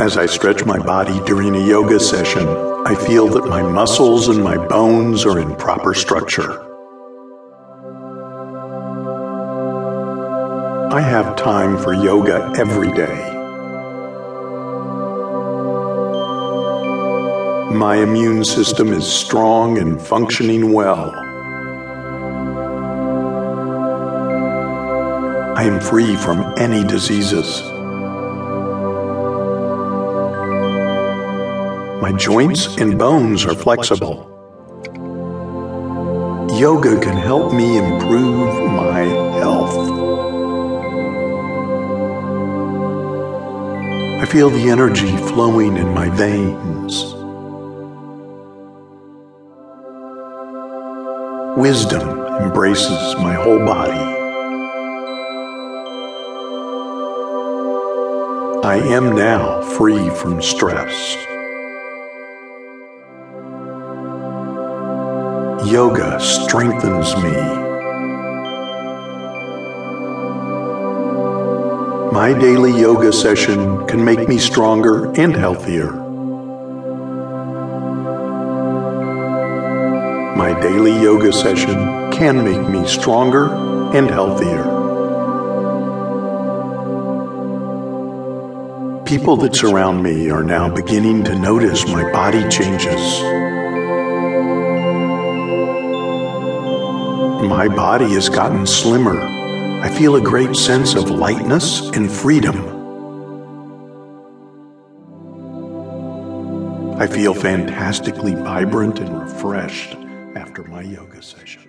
As I stretch my body during a yoga session, I feel that my muscles and my bones are in proper structure. I have time for yoga every day. My immune system is strong and functioning well. I am free from any diseases. My joints and bones are flexible. Yoga can help me improve my health. I feel the energy flowing in my veins. Wisdom embraces my whole body. I am now free from stress. Yoga strengthens me. My daily yoga session can make me stronger and healthier. My daily yoga session can make me stronger and healthier. People that surround me are now beginning to notice my body changes. My body has gotten slimmer. I feel a great sense of lightness and freedom. I feel fantastically vibrant and refreshed after my yoga session.